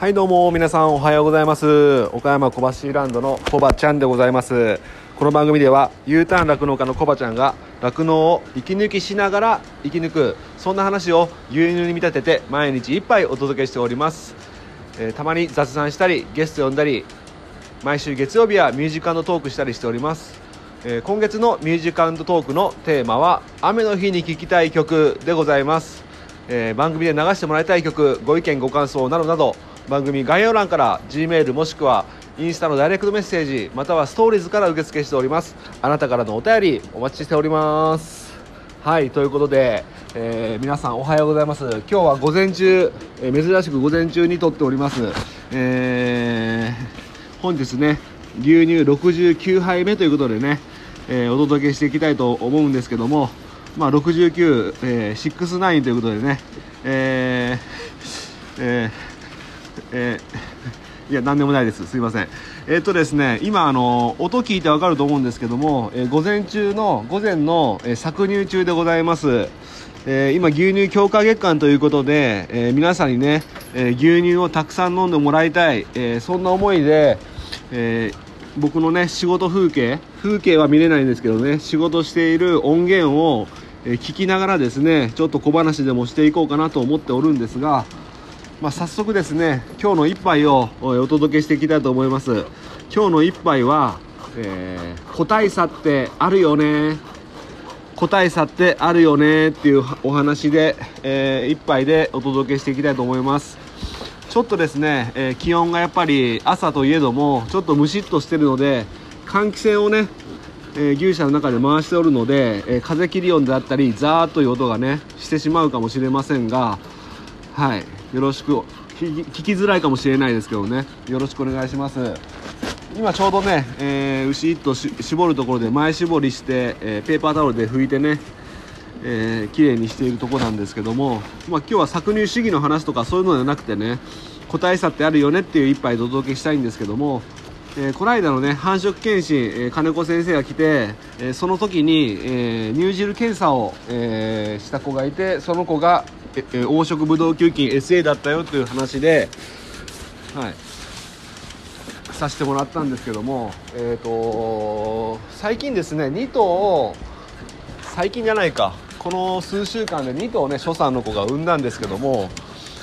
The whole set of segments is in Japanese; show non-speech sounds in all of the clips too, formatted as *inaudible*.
はいどうも皆さんおはようございます。岡山小橋ランドのコバちゃんでございます。この番組では U ターン酪農家のコバちゃんが酪農を息抜きしながら生き抜くそんな話を牛乳に見立てて毎日一杯お届けしております、えーたまに雑談したりゲスト呼んだり毎週月曜日はミュージカルトークしたりしております、えー今月のミュージカルトークのテーマは雨の日に聴きたい曲でございます、えー番組で流してもらいたい曲ご意見ご感想などなど番組概要欄から G メールもしくはインスタのダイレクトメッセージまたはストーリーズから受付しております。あなたからのお便りお待ちしております。はいということで、えー皆さんおはようございます。今日は午前中、えー珍しく午前中に撮っております、えー本日ね牛乳69杯目ということでね、えーお届けしていきたいと思うんですけどもまあ69、えー、69ということでねえーえーえーいや、なんでもないです。すいません。えっとですね、今、あの、音聞いてわかると思うんですけども、えー午前中の、午前の、え搾乳中でございます。え今、牛乳強化月間ということで、え皆さんにね、え牛乳をたくさん飲んでもらいたい、えそんな思いで、え僕のね、仕事風景、風景は見れないんですけどね、仕事している音源を、え聞きながらですね、ちょっと小話でもしていこうかなと思っておるんですが、まあ、早速ですね今日の一杯をお届けしていきたいと思います。今日の一杯は、えー個体差ってあるよね。個体差ってあるよねっていうお話で、えー一杯でお届けしていきたいと思います。ちょっとですね、えー気温がやっぱり朝といえどもちょっとムシッとしてるので換気扇をね、えー牛舎の中で回しておるので、えー風切り音であったりザーッという音がねしてしまうかもしれませんがはい、よろしく。聞きづらいかもしれないですけどね。よろしくお願いします。今ちょうどね、えー牛一頭絞るところで前絞りして、えーペーパータオルで拭いてねえー綺麗にしているとこなんですけども、まあ、今日は搾乳主義の話とかそういうのじゃなくてね個体差ってあるよねっていう一杯でお届けしたいんですけども、えーこの間のね繁殖検診、えー金子先生が来て、えーその時に、えー乳汁検査を、えーした子がいてその子が、え黄色ブドウ球菌 SA だったよという話で、はい、させてもらったんですけども、えー、と最近ですね2頭を最近じゃないか。この数週間で2頭ね初産の子が産んだんですけども、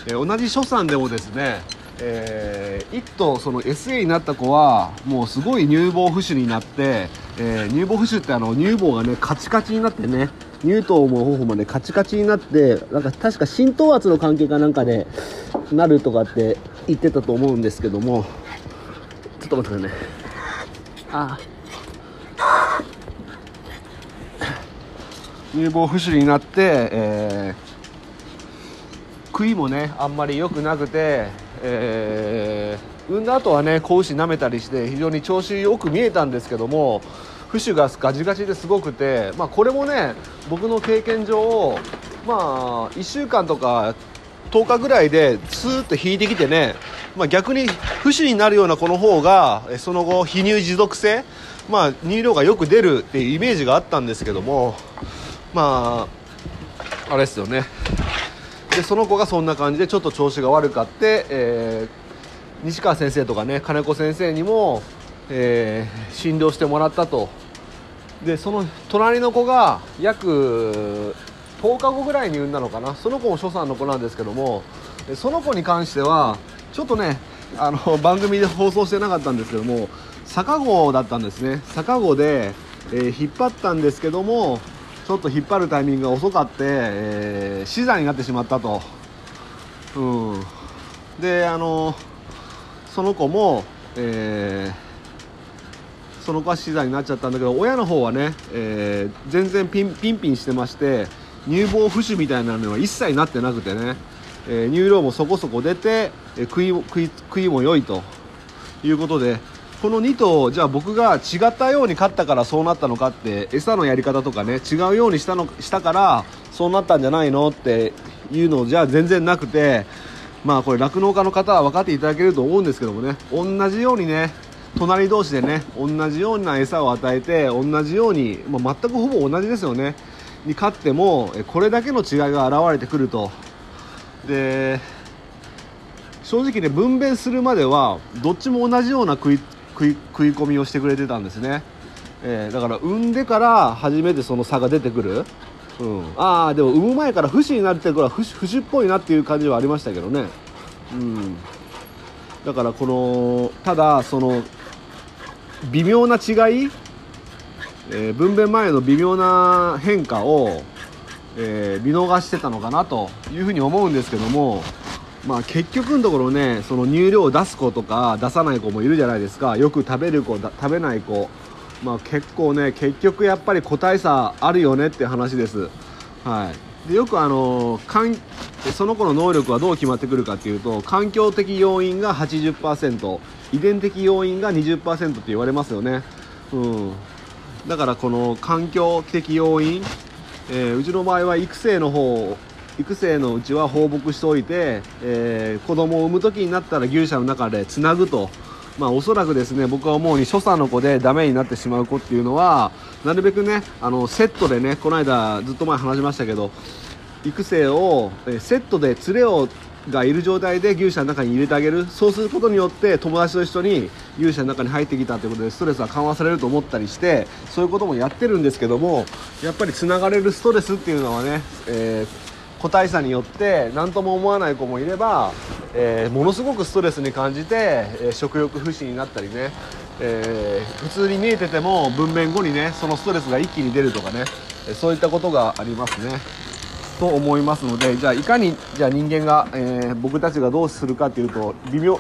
えー同じ初産でもですね、え1頭その SA になった子はもうすごい乳房浮腫になって、えー乳房浮腫ってあの乳房がねカチカチになってね乳頭も頬までカチカチになってなんか確か浸透圧の関係かなんかでなるとかって言ってたと思うんですけども。ちょっと待ってくださいね。あ。乳房浮腫になって、えー食いもねあんまり良くなくて、えー産んだ後はね子牛舐めたりして非常に調子よく見えたんですけども浮腫がガチガチですごくて、まあ、これもね僕の経験上まあ1週間とか10日ぐらいでスーッと引いてきてね、まあ、逆に浮腫になるような子の方がその後非乳持続性、まあ、乳量がよく出るっていうイメージがあったんですけどもまああれですよね。でその子がそんな感じでちょっと調子が悪かって、えー西川先生とかね金子先生にも、えー診療してもらったと。でその隣の子が約10日後ぐらいに産んだのかな。その子も初産の子なんですけども。その子に関してはちょっとねあの *laughs* 番組で放送してなかったんですけども逆子だったんですね。逆子で、えー引っ張ったんですけどもちょっと引っ張るタイミングが遅かって、えー死産になってしまったと、うん、であのその子も、えーその子は死産になっちゃったんだけど親の方はね、えー全然ピンピンピンしてまして乳房浮腫みたいなのは一切なってなくてね、えー乳量もそこそこ出て、えー食い食い食いも良いということでこの2頭じゃあ僕が違ったように飼ったからそうなったのかって餌のやり方とかね違うようにしたのしたからそうなったんじゃないのっていうのじゃ全然なくてまあこれ酪農家の方は分かっていただけると思うんですけどもね同じようにね隣同士でね同じような餌を与えて同じように、まあ、全くほぼ同じですよね。に飼ってもこれだけの違いが現れてくると。で正直ね分娩するまではどっちも同じような食い食い込みをしてくれてたんですね、えー、だから産んでから初めてその差が出てくる、うん、ああでも産む前から不死になってるから不死っぽいなっていう感じはありましたけどね、うん、だからこのただその微妙な違い、えー、分娩前の微妙な変化を、えー、見逃してたのかなというふうに思うんですけどもまあ結局のところねその乳量を出す子とか出さない子もいるじゃないですか。よく食べる子食べない子。まあ結構ね結局やっぱり個体差あるよねって話です。はい。でよくあのかんその子の能力はどう決まってくるかっていうと環境的要因が80%遺伝的要因が20%って言われますよねうんだからこの環境的要因えー、うちの場合は育成の方育成のうちは放牧しておいて、えー、子供を産む時になったら牛舎の中でつなぐと。まあ、おそらくですね僕は思うに所作の子でダメになってしまう子っていうのはなるべくねあのセットでねこの間ずっと前話しましたけど育成を、セットで連れをがいる状態で牛舎の中に入れてあげる。そうすることによって友達と一緒に牛舎の中に入ってきたということでストレスは緩和されると思ったりしてそういうこともやってるんですけどもやっぱりつながれるストレスっていうのはね、えー個体差によって何とも思わない子もいれば、えー、ものすごくストレスに感じて、え、食欲不振になったりね、えー、普通に見えてても分娩後にねそのストレスが一気に出るとかね。そういったことがありますね。と思いますのでじゃあいかにじゃあ人間が、え僕たちがどうするかというと微妙些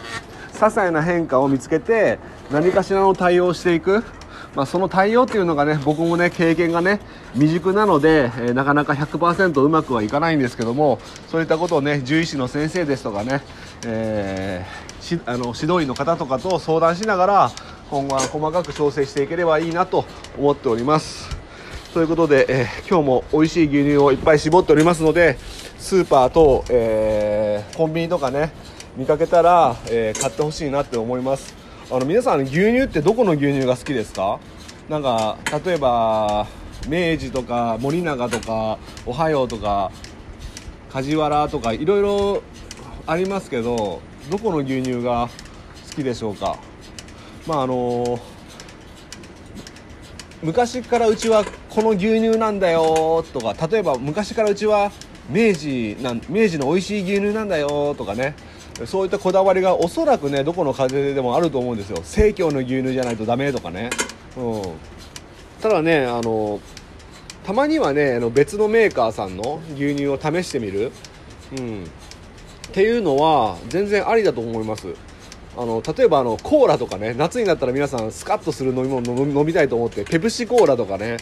細な変化を見つけて何かしらの対応をしていく。まあ、その対応っていうのがね僕もね経験がね未熟なので、えー、なかなか100%うまくはいかないんですけどもそういったことをね獣医師の先生ですとかね、えー、あの指導員の方とかと相談しながら今後は細かく調整していければいいなと思っております。ということで、えー、今日も美味しい牛乳をいっぱい絞っておりますのでスーパーと、えー、コンビニとかね見かけたら、えー、買ってほしいなって思います。あの皆さん牛乳ってどこの牛乳が好きですか？なんか例えば明治とか森永とかおはようとか梶原とかいろいろありますけどどこの牛乳が好きでしょうか？まああの昔からうちはこの牛乳なんだよとか例えば昔からうちは明治なん明治の美味しい牛乳なんだよとかね。そういったこだわりがおそらくねどこの家庭でもあると思うんですよ。生協の牛乳じゃないとダメとかね、うん、ただねあのたまにはねあの別のメーカーさんの牛乳を試してみる、うん、っていうのは全然ありだと思います。あの例えばあのコーラとかね夏になったら皆さんスカッとする飲み物飲みたいと思ってペプシコーラとかね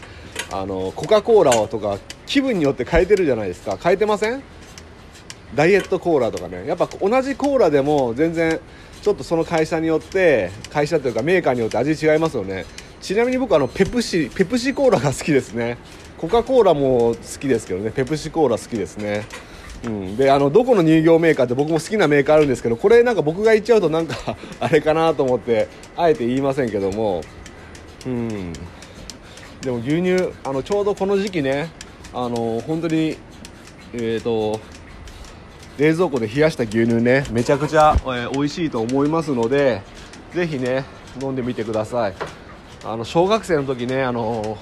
あのコカ・コーラとか気分によって変えてるじゃないですか。変えてません？ダイエットコーラとかね。やっぱ同じコーラでも全然ちょっとその会社によって会社というかメーカーによって味違いますよね。ちなみに僕あのペプシペプシコーラが好きですね。コカ・コーラも好きですけどね。ペプシコーラ好きですね。うん、であのどこの乳業メーカーって僕も好きなメーカーあるんですけどこれなんか僕が言っちゃうとなんか *laughs* あれかなと思ってあえて言いませんけども。うん。でも牛乳あのちょうどこの時期ねあの本当にえっ、ー、と冷蔵庫で冷やした牛乳ねめちゃくちゃ、えー、美味しいと思いますのでぜひね飲んでみてください。あの小学生の時ねあの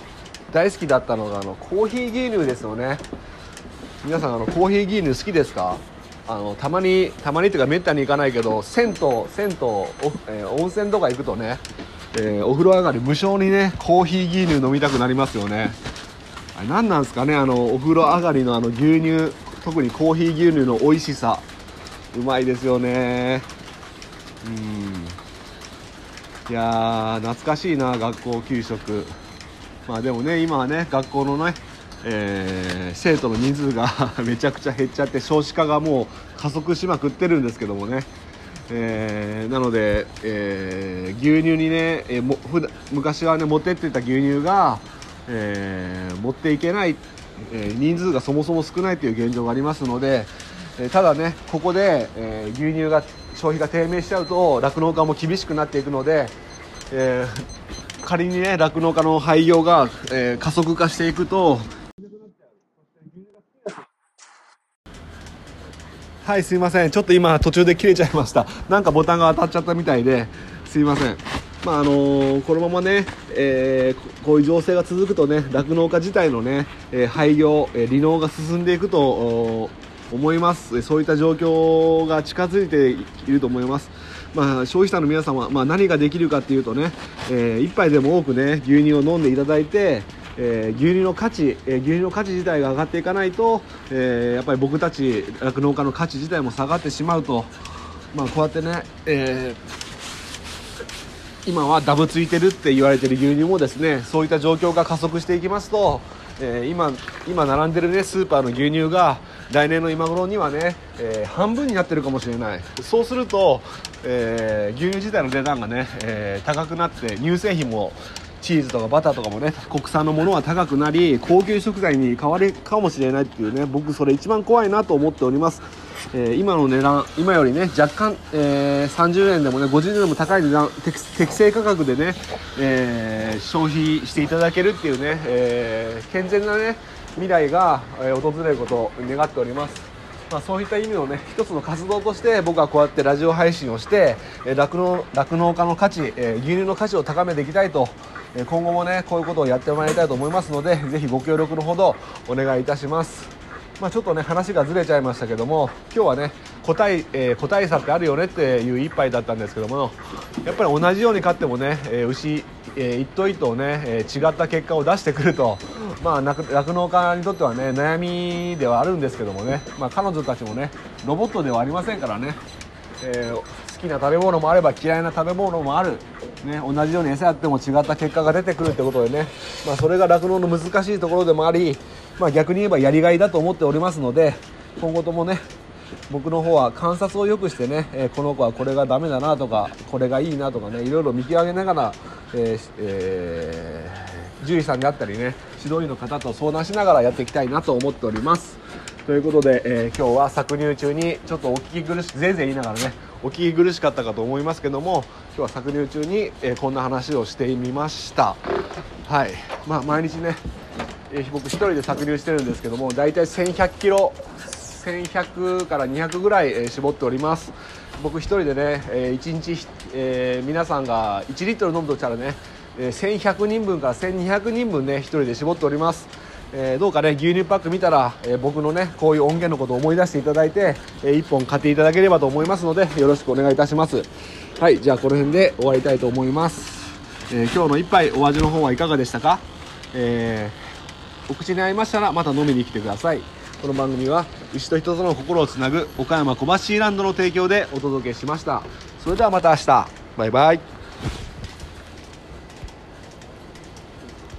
大好きだったのがあのコーヒー牛乳ですよね。皆さんあのコーヒー牛乳好きですか？あのたまにたまにというかめったに行かないけど銭湯銭湯えー、温泉とか行くとね、えー、お風呂上がり無償にねコーヒー牛乳飲みたくなりますよね。あれ何なんですかねあのお風呂上がりのあの牛乳。特にコーヒー牛乳の美味しさうまいですよね。うん。いや懐かしいな学校給食。まあでもね今はね学校のね、えー、生徒の人数が *laughs* めちゃくちゃ減っちゃって少子化がもう加速しまくってるんですけどもね。えー、なので、えー、牛乳にね、えー、も昔はね持ってってた牛乳が、えー、持っていけないえー、人数がそもそも少ないという現状がありますので、えー、ただねここで、えー、牛乳が消費が低迷しちゃうと酪農家も厳しくなっていくので、え仮にね酪農家の廃業が、え加速化していくとはいすいません。ちょっと今途中で切れちゃいました。なんかボタンが当たっちゃったみたいですいません。まああのこのままね、えーこういう情勢が続くとね酪農家自体のね、えー廃業、えー離農が進んでいくと思います。そういった状況が近づいていると思います。まあ、消費者の皆様、まあ、何ができるかっていうとね、えー一杯でも多くね牛乳を飲んでいただいて、えー牛乳の価値、えー牛乳の価値自体が上がっていかないと、えーやっぱり僕たち酪農家の価値自体も下がってしまうと、まあ、こうやってね、えー今はダブついてるって言われてる牛乳もですねそういった状況が加速していきますと、えー今今並んでるねスーパーの牛乳が来年の今頃にはね、えー半分になってるかもしれない。そうすると、えー牛乳自体の値段がね、え高くなって乳製品もチーズとかバターとかもね国産のものは高くなり高級食材に変わるかもしれないっていうね僕それ一番怖いなと思っております、えー今の値段今よりね若干、えー30円でもね50円でも高い値段適正価格でね、えー消費していただけるっていうね、えー健全なね未来が、訪れることを願っております。まあ、そういった意味のね一つの活動として僕はこうやってラジオ配信をしてえー酪農酪農家の価値、えー牛乳の価値を高めていきたいとえー今後もねこういうことをやってまいたいと思いますのでぜひご協力のほどお願いいたします。まあ、ちょっとね話がずれちゃいましたけども今日はね個体、えー個体差ってあるよねっていう一杯だったんですけどもやっぱり同じように勝ってもね、えー牛、えー一頭一頭ね、えー違った結果を出してくるとまあ酪農家にとってはね悩みではあるんですけどもね、まあ、彼女たちもねロボットではありませんからね、え好きな食べ物もあれば嫌いな食べ物もある、ね、同じように餌やっても違った結果が出てくるってことでね、まあ、それが酪農の難しいところでもあり、まあ、逆に言えばやりがいだと思っておりますので今後ともね僕の方は観察をよくしてね、えこの子はこれがダメだなとかこれがいいなとかねいろいろ見極めながら、えーえー獣医さんであったりね指導医の方と相談しながらやっていきたいなと思っております。ということで、えー今日は搾乳中にちょっとお聞き苦しぜいぜい言いながらねお聞き苦しかったかと思いますけども今日は搾乳中に、えこんな話をしてみました。はい。まあ毎日ね僕一人で搾乳してるんですけども大体1100キロ1100から200ぐらい、絞っております。僕一人でね、1日、えー皆さんが1リットル飲むとしたらね、1100人分から1200人分ね一人で絞っております。えーどうかね牛乳パック見たら、えー僕のねこういう音源のことを思い出していただいて、え1本買っていただければと思いますのでよろしくお願いいたします。はいじゃあこの辺で終わりたいと思います、えー今日の一杯お味の方はいかがでしたか、えーお口に合いましたらまた飲みに来てください。この番組は牛と人との心をつなぐ岡山小橋ランドの提供でお届けしました。それではまた明日。バイバイ。